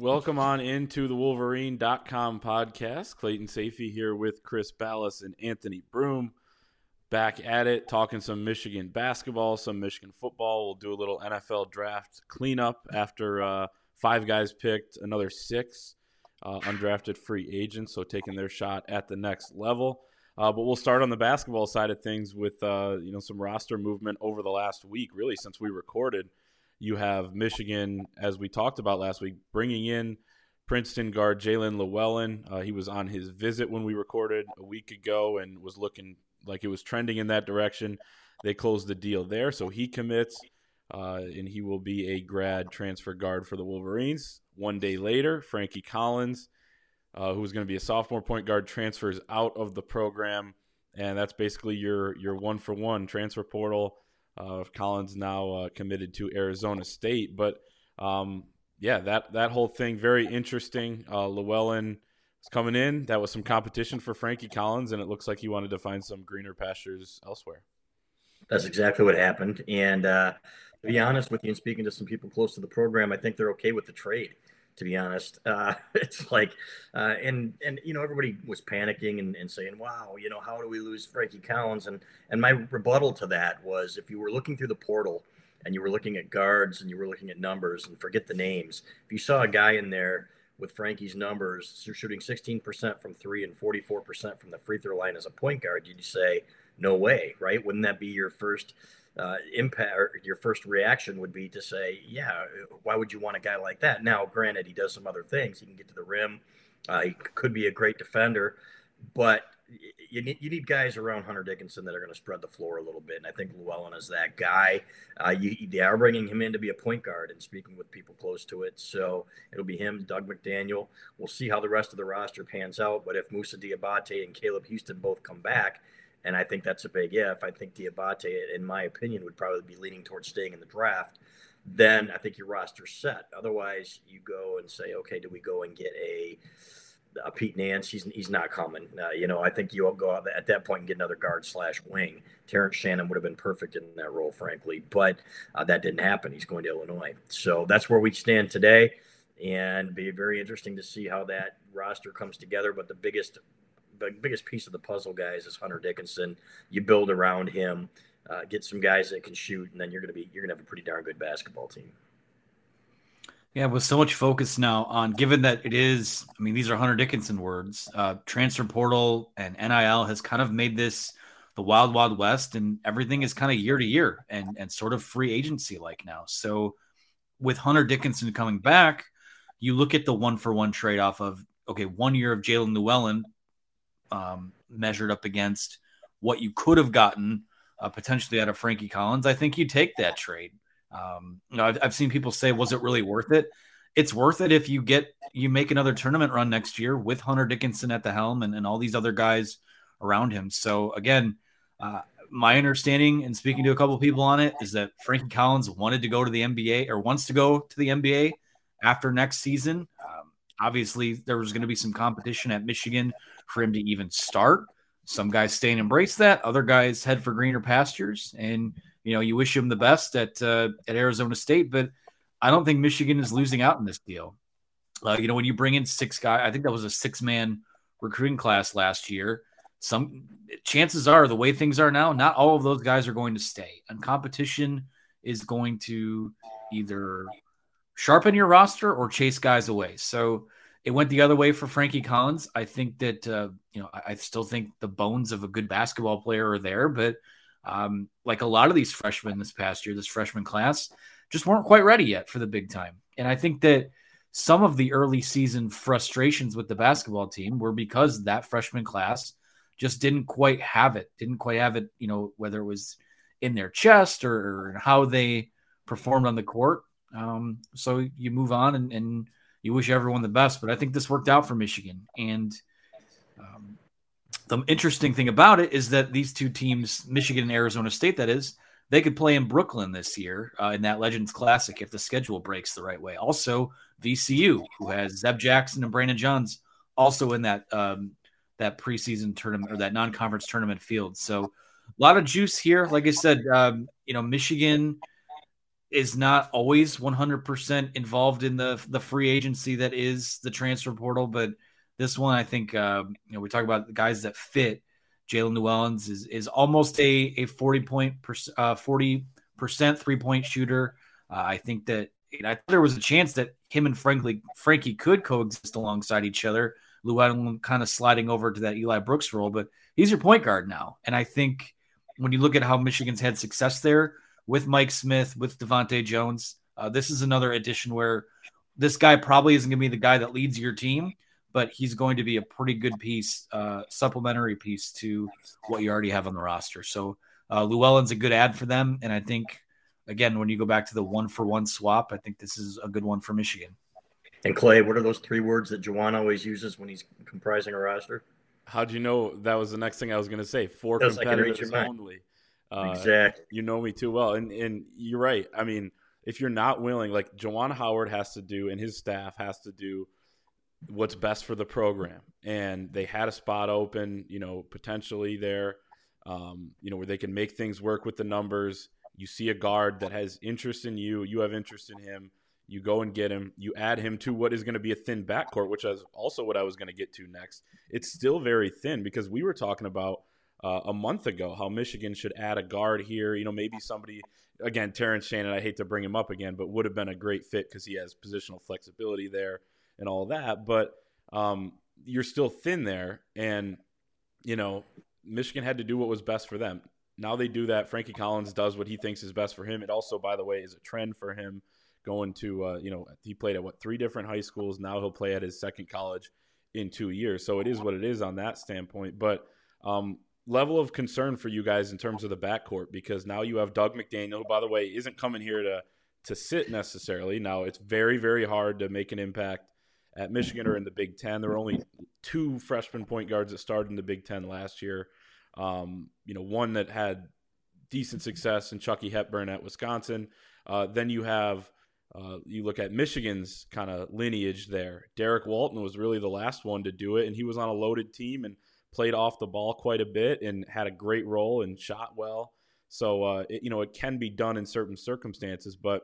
Welcome on into the Wolverine.com podcast. Clayton Sayfie here with Chris Balas and Anthony Broome. Back at it, talking some Michigan basketball, some Michigan football. We'll do a little NFL draft cleanup after uh, five guys picked, another six uh, undrafted free agents, so taking their shot at the next level. Uh, but we'll start on the basketball side of things with uh, you know some roster movement over the last week, really since we recorded. You have Michigan, as we talked about last week, bringing in Princeton guard Jaelin Llewellyn. Uh, he was on his visit when we recorded a week ago and was looking like it was trending in that direction. They closed the deal there, so he commits, uh, and he will be a grad transfer guard for the Wolverines. One day later, Frankie Collins, uh, who's going to be a sophomore point guard, transfers out of the program, and that's basically your your one for one transfer portal uh, Collins now uh, committed to Arizona State, but um, yeah, that that whole thing very interesting. Uh, Llewellyn was coming in. That was some competition for Frankie Collins, and it looks like he wanted to find some greener pastures elsewhere. That's exactly what happened. And uh, to be honest with you, and speaking to some people close to the program, I think they're okay with the trade to be honest. Uh, it's like, uh, and and you know, everybody was panicking and, and saying, "Wow, you know, how do we lose Frankie Collins?" And and my rebuttal to that was, if you were looking through the portal and you were looking at guards and you were looking at numbers and forget the names, if you saw a guy in there with Frankie's numbers, shooting 16% from three and 44% from the free throw line as a point guard, you'd say, "No way!" Right? Wouldn't that be your first? Uh, impact your first reaction would be to say, yeah, why would you want a guy like that? Now, granted, he does some other things. He can get to the rim. Uh, he could be a great defender, but you need you need guys around Hunter Dickinson that are going to spread the floor a little bit, and I think Llewellyn is that guy. Uh, you, they are bringing him in to be a point guard and speaking with people close to it, so it'll be him, Doug McDaniel. We'll see how the rest of the roster pans out, but if Moussa Diabate and Caleb Houstan both come back, and I think that's a big if. I think Diabate, in my opinion, would probably be leaning towards staying in the draft. Then I think your roster's set. Otherwise, you go and say, okay, do we go and get a Pete Nance? He's he's not coming. Uh, you know, I think you'll go out at that point and get another guard slash wing. Terrence Shannon would have been perfect in that role, frankly, but uh, that didn't happen. He's going to Illinois, so that's where we stand today, and be very interesting to see how that roster comes together. But the biggest the biggest piece of the puzzle, guys, is Hunter Dickinson. You build around him, uh, get some guys that can shoot, and then you're gonna be you're gonna have a pretty darn good basketball team. Yeah, with so much focus now on given that it is, I mean, these are Hunter Dickinson words. Uh, transfer portal and NIL has kind of made this the wild, wild west, and everything is kind of year to year and and sort of free agency like now. So with Hunter Dickinson coming back, you look at the one for one trade off of okay, one year of Jaelin Llewellyn um, measured up against what you could have gotten uh, potentially out of Frankie Collins, I think you take that trade. Um, you know, I've, I've seen people say, was it really worth it? It's worth it if you get you make another tournament run next year with Hunter Dickinson at the helm and, and all these other guys around him. So again, uh, my understanding and speaking to a couple people on it is that Frankie Collins wanted to go to the NBA or wants to go to the NBA after next season. Obviously, there was going to be some competition at Michigan for him to even start. Some guys stay and embrace that. Other guys head for greener pastures. And, you know, you wish him the best at, uh, at Arizona State, but I don't think Michigan is losing out in this deal. Uh, you know, when you bring in six guys, I think that was a six man recruiting class last year. Some chances are the way things are now, not all of those guys are going to stay. And competition is going to either sharpen your roster or chase guys away. So it went the other way for Frankie Collins. I think that uh, you know I, I, still think the bones of a good basketball player are there, but um, like a lot of these freshmen this past year, this freshman class just weren't quite ready yet for the big time. And I think that some of the early season frustrations with the basketball team were because that freshman class just didn't quite have it, didn't quite have it. You know whether it was in their chest or, or how they performed on the court. Um, so you move on and, and you wish everyone the best. But I think this worked out for Michigan. And um, the interesting thing about it is that these two teams, Michigan and Arizona State, that is, they could play in Brooklyn this year uh, in that Legends Classic if the schedule breaks the right way. Also, VCU, who has Zeb Jackson and Brandon Johns, also in that um, that preseason tournament or that non-conference tournament field. So a lot of juice here. Like I said, um, you know, Michigan is not always 100% involved in the the free agency that is the transfer portal, but this one I think uh, you know we talk about the guys that fit. Jaelin Llewellyn's is is almost a a 40 point per, uh, 40 percent three point shooter. Uh, I think that you know, I there was a chance that him and Frankly Frankie could coexist alongside each other. Llewellyn kind of sliding over to that Eli Brooks role, but he's your point guard now, and I think when you look at how Michigan's had success there with Mike Smith, with DeVante Jones. Uh, this is another addition where this guy probably isn't going to be the guy that leads your team, but he's going to be a pretty good piece, uh, supplementary piece to what you already have on the roster. So uh, Llewellyn's a good ad for them, and I think again when you go back to the one for one swap, I think this is a good one for Michigan. And Clay, what are those three words that Juwan always uses when he's comprising a roster? How'd you know that was the next thing I was going to say? For competitors only. Uh, exactly. You know me too well, and and you're right. I mean, if you're not willing, like Juwan Howard has to do, and his staff has to do what's best for the program, and they had a spot open, you know, potentially there, um, you know, where they can make things work with the numbers. You see a guard that has interest in you, you have interest in him. You go and get him. You add him to what is going to be a thin backcourt, which is also what I was going to get to next. It's still very thin because we were talking about uh, a month ago how Michigan should add a guard here. You know, maybe somebody again, Terrence Shannon. I hate to bring him up again, but would have been a great fit because he has positional flexibility there and all that. But um, you're still thin there, and you know, Michigan had to do what was best for them. Now they do that. Frankie Collins does what he thinks is best for him. It also, by the way, is a trend for him going to uh, you know he played at what three different high schools. Now he'll play at his second college in two years. So it is what it is on that standpoint. But um, level of concern for you guys in terms of the backcourt because now you have Doug McDaniel, who, by the way, isn't coming here to to sit necessarily. Now it's very very hard to make an impact at Michigan or in the Big Ten. There were only two freshman point guards that started in the Big Ten last year. Um, you know, one that had decent success in Chucky Hepburn at Wisconsin. Uh, then you have uh, you look at Michigan's kind of lineage there. Derrick Walton was really the last one to do it, and he was on a loaded team and played off the ball quite a bit and had a great role and shot well. So uh, it, you know it can be done in certain circumstances, but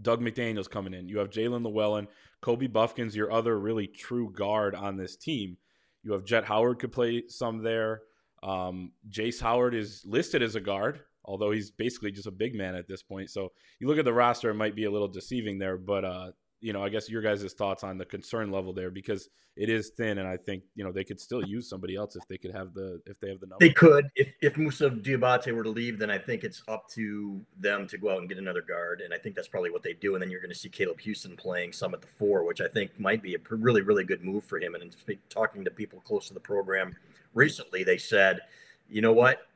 Doug McDaniel's coming in. You have Jaelin Llewellyn, Kobe Bufkin's your other really true guard on this team. You have Jett Howard could play some there. Um, Jace Howard is listed as a guard, although he's basically just a big man at this point. So you look at the roster, it might be a little deceiving there, but uh, you know, I guess your guys' thoughts on the concern level there because it is thin, and I think you know they could still use somebody else if they could have the if they have the number. They could if if Moussa Diabate were to leave, then I think it's up to them to go out and get another guard, and I think that's probably what they do. And then you're going to see Caleb Houstan playing some at the four, which I think might be a really really good move for him. And in talking to people close to the program recently, they said, you know what,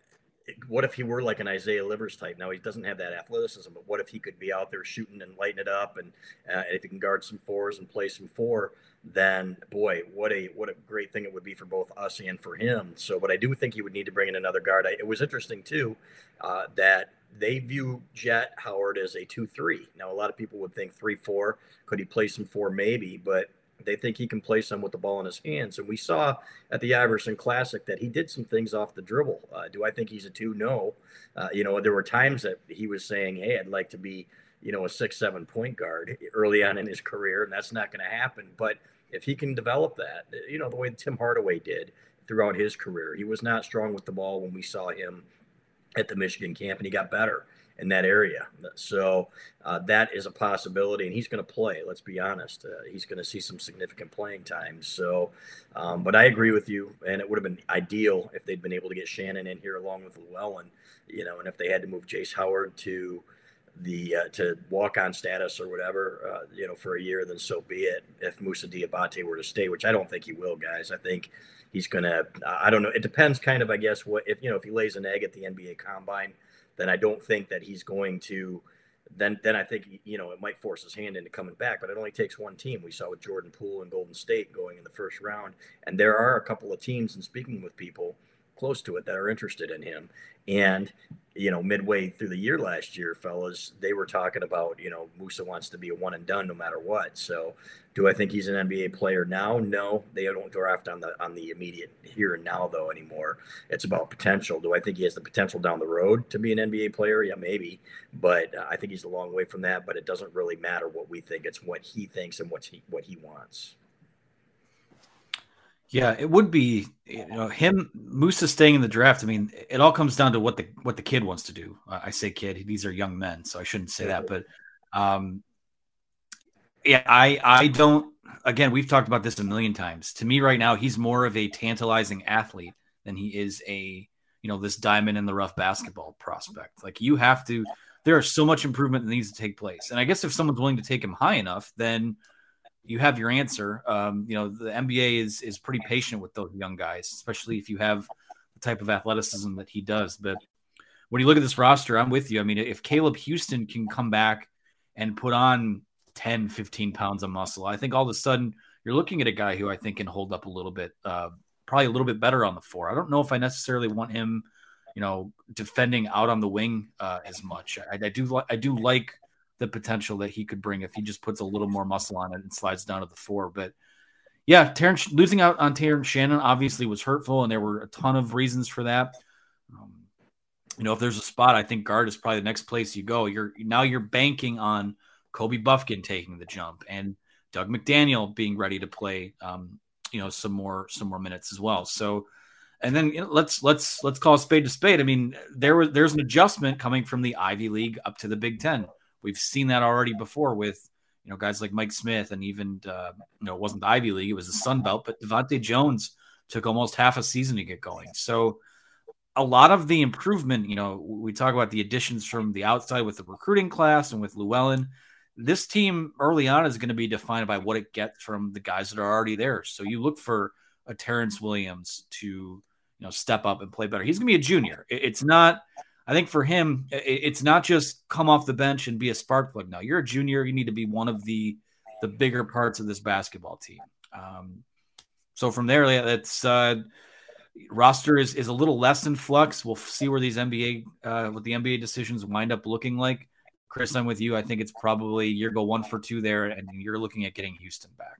what if he were like an Isaiah Livers type? Now he doesn't have that athleticism, but what if he could be out there shooting and lighting it up, and uh, if he can guard some fours and play some four, then boy, what a what a great thing it would be for both us and for him. So, but I do think he would need to bring in another guard. I, it was interesting too uh, that they view Jett Howard as a two-three. Now, a lot of people would think three-four. Could he play some four? Maybe, but they think he can play some with the ball in his hands. And we saw at the Iverson Classic that he did some things off the dribble. Uh, do I think he's a two? No. Uh, you know, there were times that he was saying, hey, I'd like to be, you know, a six, seven point guard early on in his career, and that's not going to happen. But if he can develop that, you know, the way Tim Hardaway did throughout his career, he was not strong with the ball when we saw him at the Michigan camp, and he got better in that area. So uh, that is a possibility, and he's going to play. Let's be honest; uh, he's going to see some significant playing time. So, um, but I agree with you, and it would have been ideal if they'd been able to get Shannon in here along with Llewellyn, you know, and if they had to move Jace Howard to the uh, to walk on status or whatever, uh, you know, for a year, then so be it. If Moussa Diabate were to stay, which I don't think he will, guys, I think he's going to. I don't know. It depends, kind of, I guess, what if you know if he lays an egg at the NBA Combine then I don't think that he's going to then then I think you know it might force his hand into coming back. But it only takes one team. We saw with Jordan Poole and Golden State going in the first round, and there are a couple of teams. And speaking with people close to it that are interested in him. And, you know, midway through the year last year, fellas, they were talking about, you know, Moussa wants to be a one and done no matter what. So do I think he's an NBA player now? No, they don't draft on the on the immediate here and now though anymore. It's about potential. Do I think he has the potential down the road to be an NBA player? Yeah, maybe. But uh, I think he's a long way from that, but it doesn't really matter what we think. It's what he thinks and what he what he wants. Yeah, it would be you know him Moussa staying in the draft. I mean, it all comes down to what the what the kid wants to do. I say kid; these are young men, so I shouldn't say that. But um, yeah, I I don't. Again, we've talked about this a million times. To me, right now, he's more of a tantalizing athlete than he is a you know this diamond in the rough basketball prospect. Like you have to. There is so much improvement that needs to take place, and I guess if someone's willing to take him high enough, then you have your answer. Um, you know, the NBA is is pretty patient with those young guys, especially if you have the type of athleticism that he does. But when you look at this roster, I'm with you. I mean, if Caleb Houstan can come back and put on 10, 15 pounds of muscle, I think all of a sudden you're looking at a guy who I think can hold up a little bit, uh, probably a little bit better on the floor. I don't know if I necessarily want him, you know, defending out on the wing uh, as much. I, I do, I do like the potential that he could bring if he just puts a little more muscle on it and slides down to the four. But yeah, Terrence losing out on Terrence Shannon obviously was hurtful, and there were a ton of reasons for that. Um, you know, if there's a spot, I think guard is probably the next place you go. You're now you're banking on Kobe Bufkin taking the jump and Doug McDaniel being ready to play. Um, you know, some more some more minutes as well. So. And then you know, let's let's let's call a spade to spade. I mean, there was there's an adjustment coming from the Ivy League up to the Big Ten. We've seen that already before with you know guys like Mike Smith and even uh, you know it wasn't the Ivy League, it was the Sun Belt, but DeVante' Jones took almost half a season to get going. So a lot of the improvement, you know, we talk about the additions from the outside with the recruiting class and with Llewellyn. This team early on is going to be defined by what it gets from the guys that are already there. So you look for a Terrence Williams to, you know, step up and play better. He's going to be a junior. It's not I think for him, it's not just come off the bench and be a spark plug. Now you're a junior; you need to be one of the the bigger parts of this basketball team. Um, so from there, that's uh, roster is is a little less in flux. We'll see where these NBA uh, what the NBA decisions wind up looking like. Chris, I'm with you. I think it's probably you're go one for two there, and you're looking at getting Houstan back.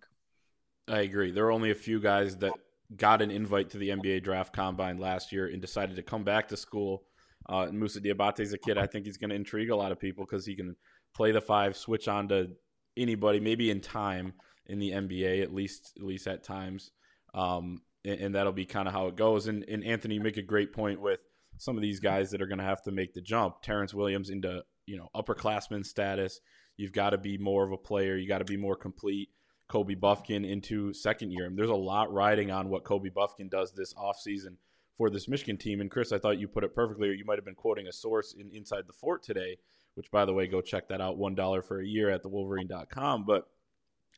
I agree. There are only a few guys that got an invite to the NBA draft combine last year and decided to come back to school uh, Moussa Diabate is a kid I think he's going to intrigue a lot of people because he can play the five, switch on to anybody, maybe in time in the NBA at least at least at times, um, and, and, that'll be kind of how it goes. And, and Anthony, you make a great point with some of these guys that are going to have to make the jump. Terrence Williams into you know upperclassman status. You've got to be more of a player. You got to be more complete. Kobe Bufkin into second year. There's a lot riding on what Kobe Bufkin does this offseason for this Michigan team. And Chris, I thought you put it perfectly, or you might have been quoting a source in Inside the Fort today, which, by the way, go check that out. One dollar for a year at thewolverine.com. But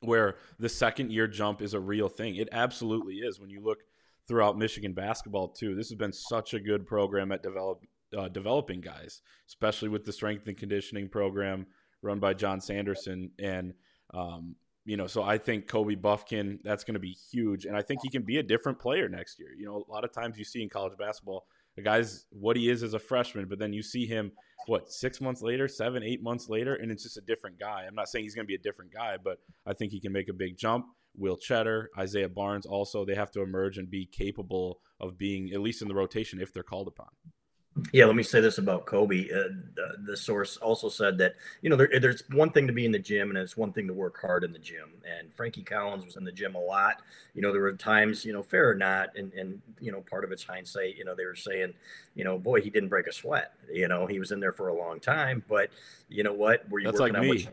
where the second year jump is a real thing, it absolutely is. When you look throughout Michigan basketball too, this has been such a good program at develop uh, developing guys, especially with the strength and conditioning program run by Jon Sanderson and. Um, you know, so I think Kobe Bufkin, that's going to be huge. And I think he can be a different player next year. You know, a lot of times you see in college basketball, the guy's what he is as a freshman, but then you see him, what, six months later, seven, eight months later, and it's just a different guy. I'm not saying he's going to be a different guy, but I think he can make a big jump. Will Tschetter, Isaiah Barnes also, they have to emerge and be capable of being at least in the rotation if they're called upon. Yeah, let me say this about Kobe. Uh, the, the, source also said that you know there, there's one thing to be in the gym and it's one thing to work hard in the gym. And Frankie Collins was in the gym a lot. You know, there were times, you know, fair or not, and and you know, part of it's hindsight. You know, they were saying, you know, boy, he didn't break a sweat. You know, he was in there for a long time. But you know what? Were you That's working like me.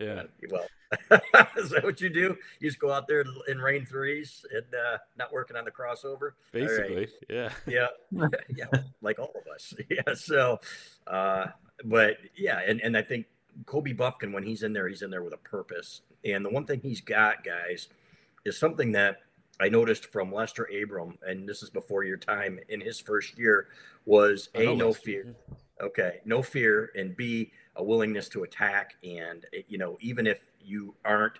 Yeah. Well, is that what you do? You just go out there in rain threes and uh, not working on the crossover. Basically, right. yeah, yeah, yeah, like all of us. Yeah. So, uh, but yeah, and and I think Kobe Bufkin when he's in there, he's in there with a purpose. And the one thing he's got, guys, is something that I noticed from Lester Abram, and this is before your time in his first year, was a no fear. Okay, no fear, and B a willingness to attack, and eh, you know, even if you aren't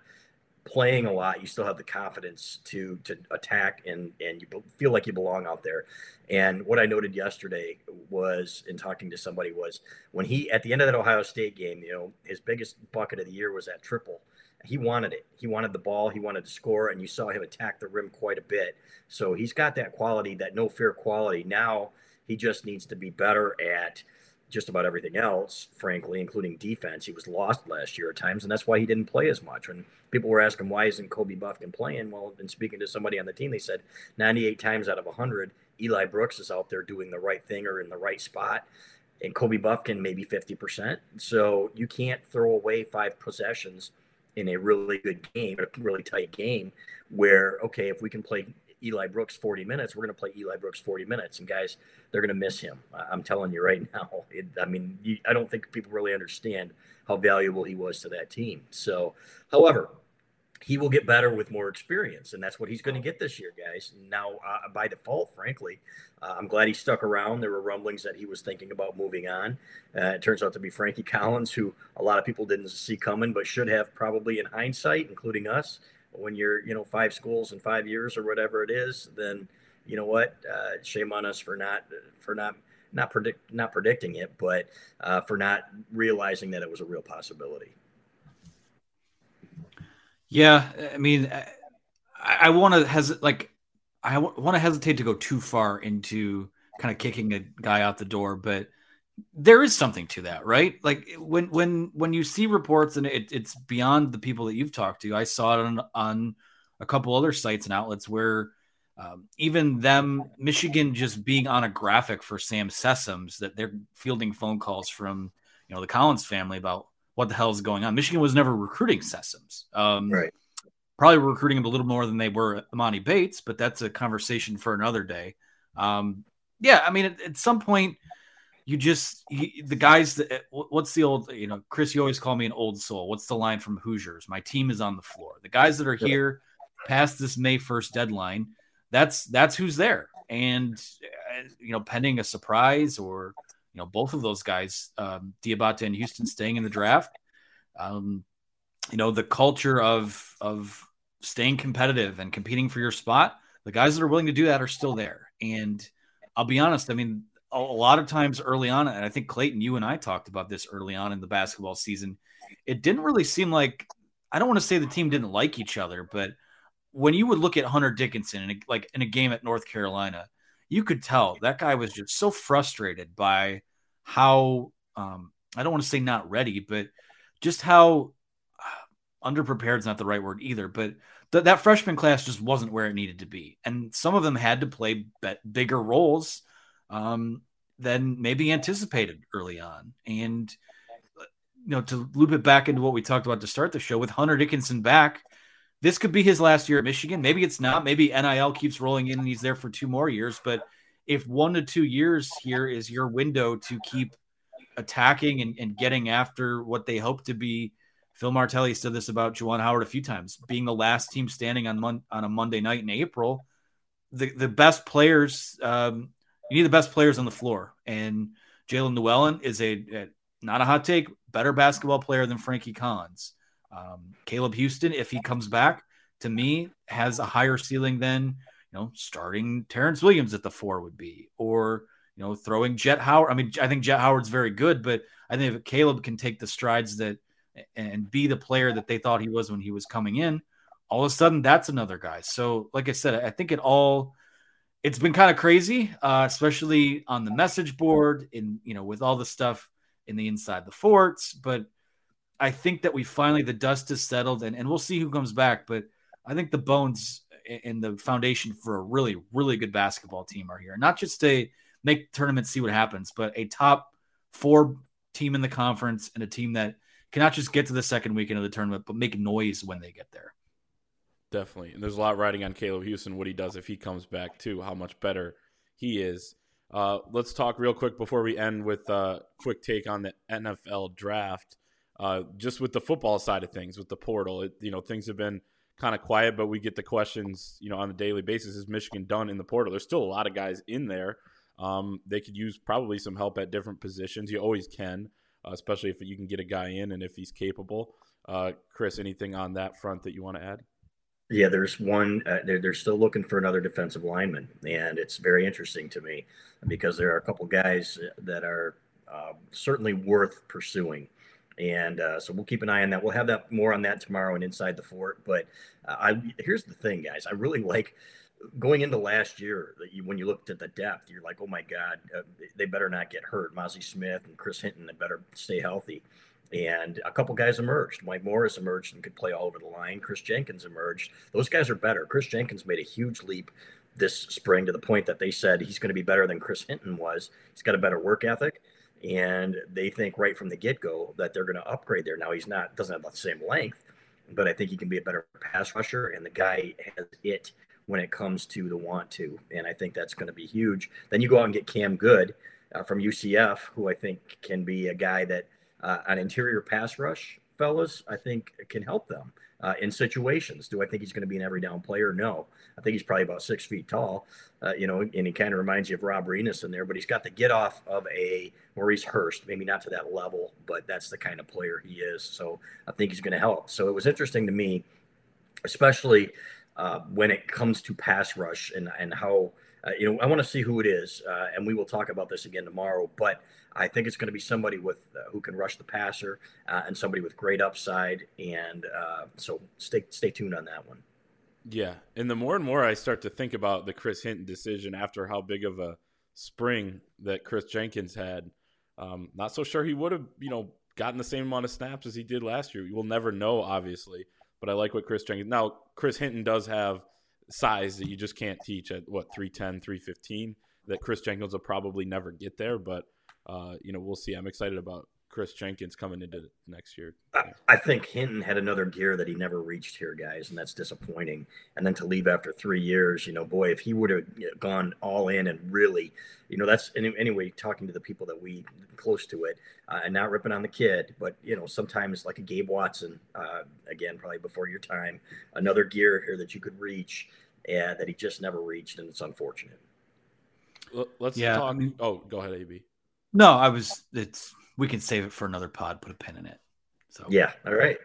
playing a lot, you still have the confidence to to attack and and you feel like you belong out there. And what I noted yesterday was in talking to somebody was when he at the end of that Ohio State game, you know, his biggest bucket of the year was that triple. He wanted it. He wanted the ball. He wanted to score, and you saw him attack the rim quite a bit. So he's got that quality, that no fear quality. Now he just needs to be better at just about everything else, frankly, including defense. He was lost last year at times, and that's why he didn't play as much. When people were asking why isn't Kobe Bufkin playing, well, in speaking to somebody on the team, they said 98 times out of 100, Eli Brooks is out there doing the right thing or in the right spot, and Kobe Bufkin maybe 50%. So you can't throw away five possessions in a really good game, a really tight game, where okay, if we can play Eli Brooks 40 minutes, we're going to play Eli Brooks 40 minutes. And guys, they're going to miss him. I'm telling you right now. It, I mean, you, I don't think people really understand how valuable he was to that team. So, however, he will get better with more experience, and that's what he's going to get this year, guys. Now, uh, by default, frankly, uh, I'm glad he stuck around. There were rumblings that he was thinking about moving on. Uh, it turns out to be Frankie Collins, who a lot of people didn't see coming, but should have probably, in hindsight, including us, when you're you know five schools in five years or whatever it is, then you know what? Uh, shame on us for not for not not predict not predicting it, but uh, for not realizing that it was a real possibility. Yeah, I mean, I, I want to has like I want to hesitate to go too far into kind of kicking a guy out the door, but there is something to that, right? Like when when when you see reports and it, it's beyond the people that you've talked to. I saw it on on a couple other sites and outlets where um, even them Michigan just being on a graphic for Sam Sessoms that they're fielding phone calls from you know the Collins family about what the hell is going on. Michigan was never recruiting Sessoms, um, right? Probably recruiting him a little more than they were Emoni Bates, but that's a conversation for another day. Um, yeah, I mean, at, at some point you just you, the guys that what's the old you know chris you always call me an old soul. What's the line from hoosiers? My team is on the floor. The guys that are here past this may 1st deadline that's that's who's there. And eh, you know pending a surprise or you know both of those guys um diabate and houstan staying in the draft um you know the culture of of staying competitive and competing for your spot the guys that are willing to do that are still there. And i'll be honest i mean a lot of times early on, and I think Clayton, you and I talked about this early on in the basketball season. It didn't really seem like I don't want to say the team didn't like each other, but when you would look at Hunter Dickinson in a, like in a game at North Carolina, you could tell that guy was just so frustrated by how um, I don't want to say not ready, but just how uh, underprepared is not the right word either. But th- that freshman class just wasn't where it needed to be, and some of them had to play be- bigger roles um, than maybe anticipated early on. And you know, to loop it back into what we talked about to start the show with Hunter Dickinson back, this could be his last year at Michigan. Maybe it's not. Maybe NIL keeps rolling in and he's there for two more years. But if one to two years here is your window to keep attacking and, and getting after what they hope to be, Phil Martelli said this about Juwan Howard a few times, being the last team standing on mon- on a Monday night in April. The the best players um, you need the best players on the floor. And Jaelin Llewellyn is a, a, not a hot take, better basketball player than Frankie Collins. Um, Caleb Houstan, if he comes back, to me, has a higher ceiling than you know starting Terrence Williams at the four would be, or you know throwing Jett Howard. I mean, I think Jett Howard's very good, but I think if Caleb can take the strides that and be the player that they thought he was when he was coming in, all of a sudden that's another guy. So, like I said, I think it all it's been kind of crazy, uh, especially on the message board in you know with all the stuff in the inside the forts. But I think that we finally the dust is settled, and, and we'll see who comes back. But I think the bones and the foundation for a really really good basketball team are here. Not just a make tournament see what happens, but a top four team in the conference and a team that cannot just get to the second weekend of the tournament, but make noise when they get there. Definitely. And there's a lot riding on Caleb Houstan, what he does if he comes back, too, how much better he is. Uh, let's talk real quick before we end with a quick take on the NFL draft. Uh, just with the football side of things, with the portal, it, you know, things have been kind of quiet, but we get the questions, you know, on a daily basis. Is Michigan done in the portal? There's still a lot of guys in there. Um, they could use probably some help at different positions. You always can. uh, especially if you can get a guy in and if he's capable. Uh, Chris, anything on that front that you want to add? Yeah, there's one. Uh, they're, they're still looking for another defensive lineman, and it's very interesting to me because there are a couple guys that are uh, certainly worth pursuing. And uh, so we'll keep an eye on that. We'll have that more on that tomorrow and inside the fort. But uh, I here's the thing, guys. I really like going into last year. You, when you looked at the depth, you're like, oh my god, uh, they better not get hurt. Mazi Smith and Chris Hinton, they better stay healthy and a couple guys emerged. Mike Morris emerged and could play all over the line. Kris Jenkins emerged. Those guys are better. Kris Jenkins made a huge leap this spring to the point that they said he's going to be better than Chris Hinton was. He's got a better work ethic, and they think right from the get go that they're going to upgrade there. Now he's not doesn't have the same length, but I think he can be a better pass rusher, and the guy has it when it comes to the want to, and I think that's going to be huge. Then you go out and get Cam Goode uh, from UCF, who I think can be a guy that uh, an interior pass rush, fellas, I think can help them uh, in situations. Do I think he's going to be an every down player? No. I think he's probably about six feet tall, uh, you know, and he kind of reminds you of Rob Renes in there, but he's got the get off of a Maurice Hurst, maybe not to that level, but that's the kind of player he is. So I think he's going to help. So it was interesting to me, especially uh, when it comes to pass rush and, and how, uh, you know, I want to see who it is, uh, and we will talk about this again tomorrow, but I think it's going to be somebody with uh, who can rush the passer uh, and somebody with great upside. And uh, so stay stay tuned on that one. Yeah, and the more and more I start to think about the Chris Hinton decision after how big of a spring that Kris Jenkins had, um, not so sure he would have you know gotten the same amount of snaps as he did last year. We'll never know, obviously, but I like what Kris Jenkins. Now Chris Hinton does have size that you just can't teach at what 310 315 that kris jenkins will probably never get there but uh, you know, we'll see. I'm excited about Kris Jenkins coming into next year. I, I, think Hinton had another gear that he never reached here, guys, and that's disappointing. And then to leave after three years, you know, boy, if he would have gone all in and really, you know, that's anyway, talking to the people that we close to it uh, and not ripping on the kid, but, you know, sometimes like a Gabe Watson, uh, again, probably before your time, another gear here that you could reach and that he just never reached, and it's unfortunate. Let's yeah. talk. Oh, go ahead, AB. No, I was. It's we can save it for another pod. Put a pin in it. So yeah, all right.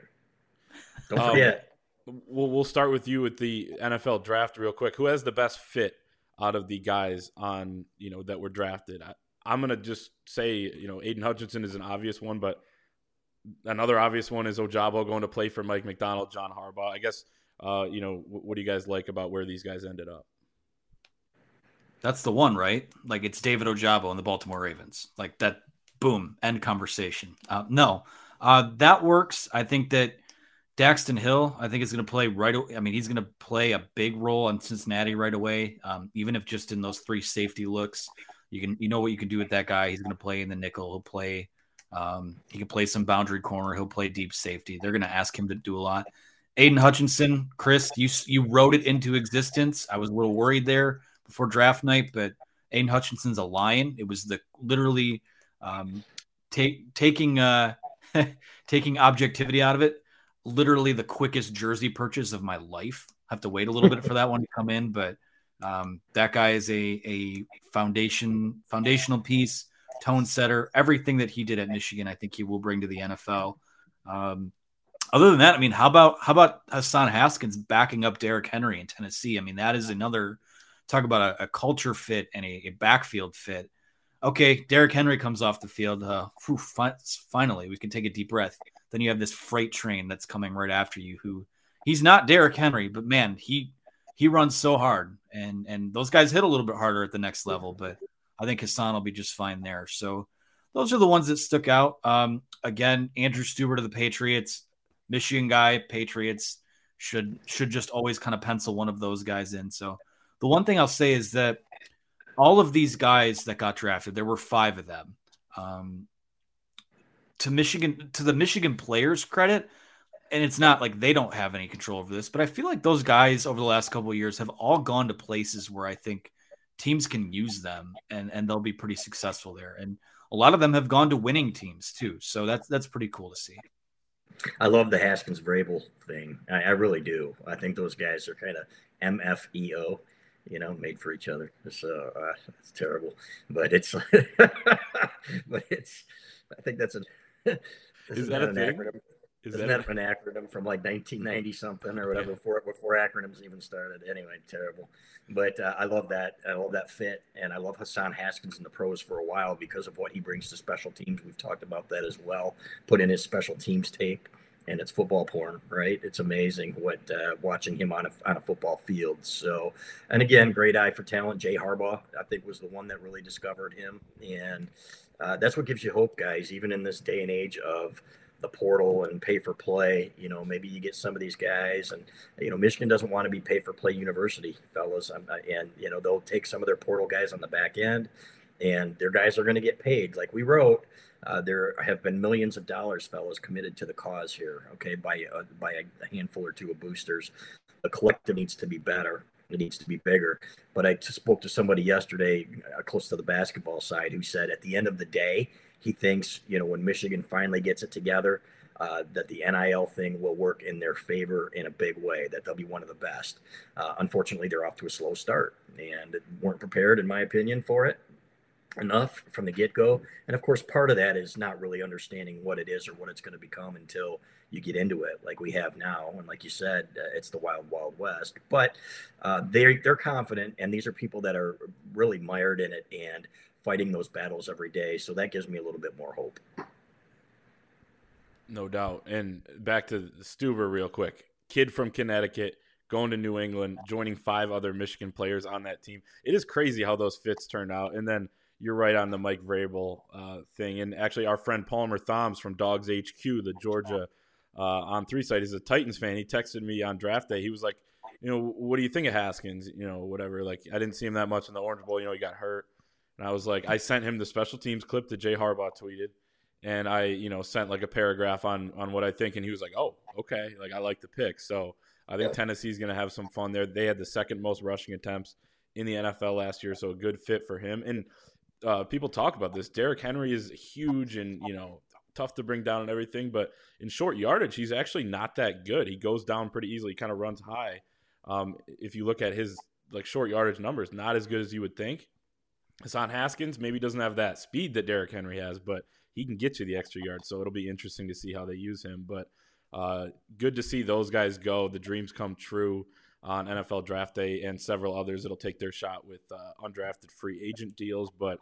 Don't um, forget. We'll we'll start with you with the NFL draft real quick. Who has the best fit out of the guys on you know that were drafted? I, I'm gonna just say you know Aidan Hutchinson is an obvious one, but another obvious one is Ojabo going to play for Mike Macdonald, John Harbaugh. I guess uh, you know what, what do you guys like about where these guys ended up? That's the one, right? Like it's David Ojabo and the Baltimore Ravens. Like that, boom, end conversation. Uh, no, uh, that works. I think that Daxton Hill, I think is going to play right. I mean, he's going to play a big role on Cincinnati right away. Um, even if just in those three safety looks, you can you know what you can do with that guy. He's going to play in the nickel. He'll play. Um, he can play some boundary corner. He'll play deep safety. They're going to ask him to do a lot. Aidan Hutchinson, Chris, you you wrote it into existence. I was a little worried there before draft night, but Aidan Hutchinson's a lion. It was the literally um, take, taking uh, taking objectivity out of it. Literally the quickest jersey purchase of my life. I have to wait a little bit for that one to come in, but um, that guy is a a foundation foundational piece, tone setter. Everything that he did at Michigan, I think he will bring to the NFL. Um, other than that, I mean, how about how about Hassan Haskins backing up Derrick Henry in Tennessee? I mean, that is another talk about a, a culture fit and a, a, backfield fit. Okay, Derrick Henry comes off the field. Uh, whew, fi- finally, we can take a deep breath. Then you have this freight train that's coming right after you. Who he's not Derrick Henry, but man, he he runs so hard, and and those guys hit a little bit harder at the next level. But I think Hassan will be just fine there. So those are the ones that stuck out. Um, again, Andrew Stueber of the Patriots, Michigan guy, Patriots should should just always kind of pencil one of those guys in. So the one thing I'll say is that all of these guys that got drafted, there were five of them. Um, to Michigan, to the Michigan players' credit, and it's not like they don't have any control over this, but I feel like those guys over the last couple of years have all gone to places where I think teams can use them and and they'll be pretty successful there. And a lot of them have gone to winning teams too. So that's that's pretty cool to see. I love the Haskins Vrabel thing. I, I really do. I think those guys are kind of MFEO you know, made for each other. So uh, it's terrible, but it's, but it's, I think that's a, Is that, that, a thing? Acronym? Is Isn't that, that an acronym from like 1990 something or whatever yeah. before before acronyms even started? Anyway, terrible. But uh, I love that. I love that fit, and I love Hassan Haskins in the pros for a while because of what he brings to special teams. We've talked about that as well. Put in his special teams tape, and it's football porn, right? It's amazing what uh, watching him on a on a football field. So, and again, great eye for talent. Jay Harbaugh, I think, was the one that really discovered him, and uh, that's what gives you hope, guys. Even in this day and age of the portal and pay for play. You know, maybe you get some of these guys, and you know, Michigan doesn't want to be pay for play university, fellas. and you know, they'll take some of their portal guys on the back end, and their guys are going to get paid. Like we wrote, uh, there have been millions of dollars, fellas, committed to the cause here. Okay, by uh, by a handful or two of boosters. The collective needs to be better. It needs to be bigger. But I spoke to somebody yesterday, uh, close to the basketball side, who said at the end of the day, he thinks, you know, when Michigan finally gets it together, uh, that the NIL thing will work in their favor in a big way, that they'll be one of the best. Uh, unfortunately, they're off to a slow start and weren't prepared, in my opinion, for it enough from the get go. And of course, part of that is not really understanding what it is or what it's going to become until you get into it, like we have now. And like you said, uh, it's the wild, wild west. But uh, they're they're confident, and these are people that are really mired in it and fighting those battles every day. So that gives me a little bit more hope. No doubt. And back to Stueber real quick. Kid from Connecticut going to New England, joining five other Michigan players on that team. It is crazy how those fits turned out. And then you're right on the Mike Vrabel uh, thing. And actually, our friend Palmer Thombs from Dawgs HQ, the Georgia uh, on three site, is a Titans fan. He texted me on draft day. He was like, you know, what do you think of Haskins? You know, whatever. Like, I didn't see him that much in the Orange Bowl. You know, he got hurt. And I was like, I sent him the special teams clip that Jay Harbaugh tweeted, and I, you know, sent like a paragraph on on what I think, and he was like, "Oh, okay, like I like the pick." So I think. Tennessee's going to have some fun there. They had the second most rushing attempts in the NFL last year, so a good fit for him. And uh, people talk about this. Derrick Henry is huge and you know tough to bring down and everything, but in short yardage, he's actually not that good. He goes down pretty easily, he kind of runs high. Um, if you look at his like short yardage numbers, not as good as you would think. Hassan Haskins maybe doesn't have that speed that Derrick Henry has, but he can get you the extra yards. So it'll be interesting to see how they use him. But uh, good to see those guys go. The dreams come true on NFL Draft Day, and several others that'll take their shot with uh, undrafted free agent deals. But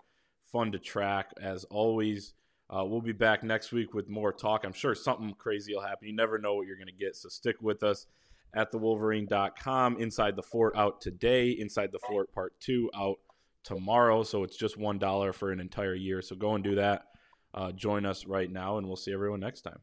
fun to track as always. Uh, we'll be back next week with more talk. I'm sure something crazy will happen. You never know what you're going to get, so stick with us at thewolverine.com. Inside the Fort out today. Inside the Fort Part Two out tomorrow. So it's just $1 for an entire year. So go and do that. Uh, join us right now, and we'll see everyone next time.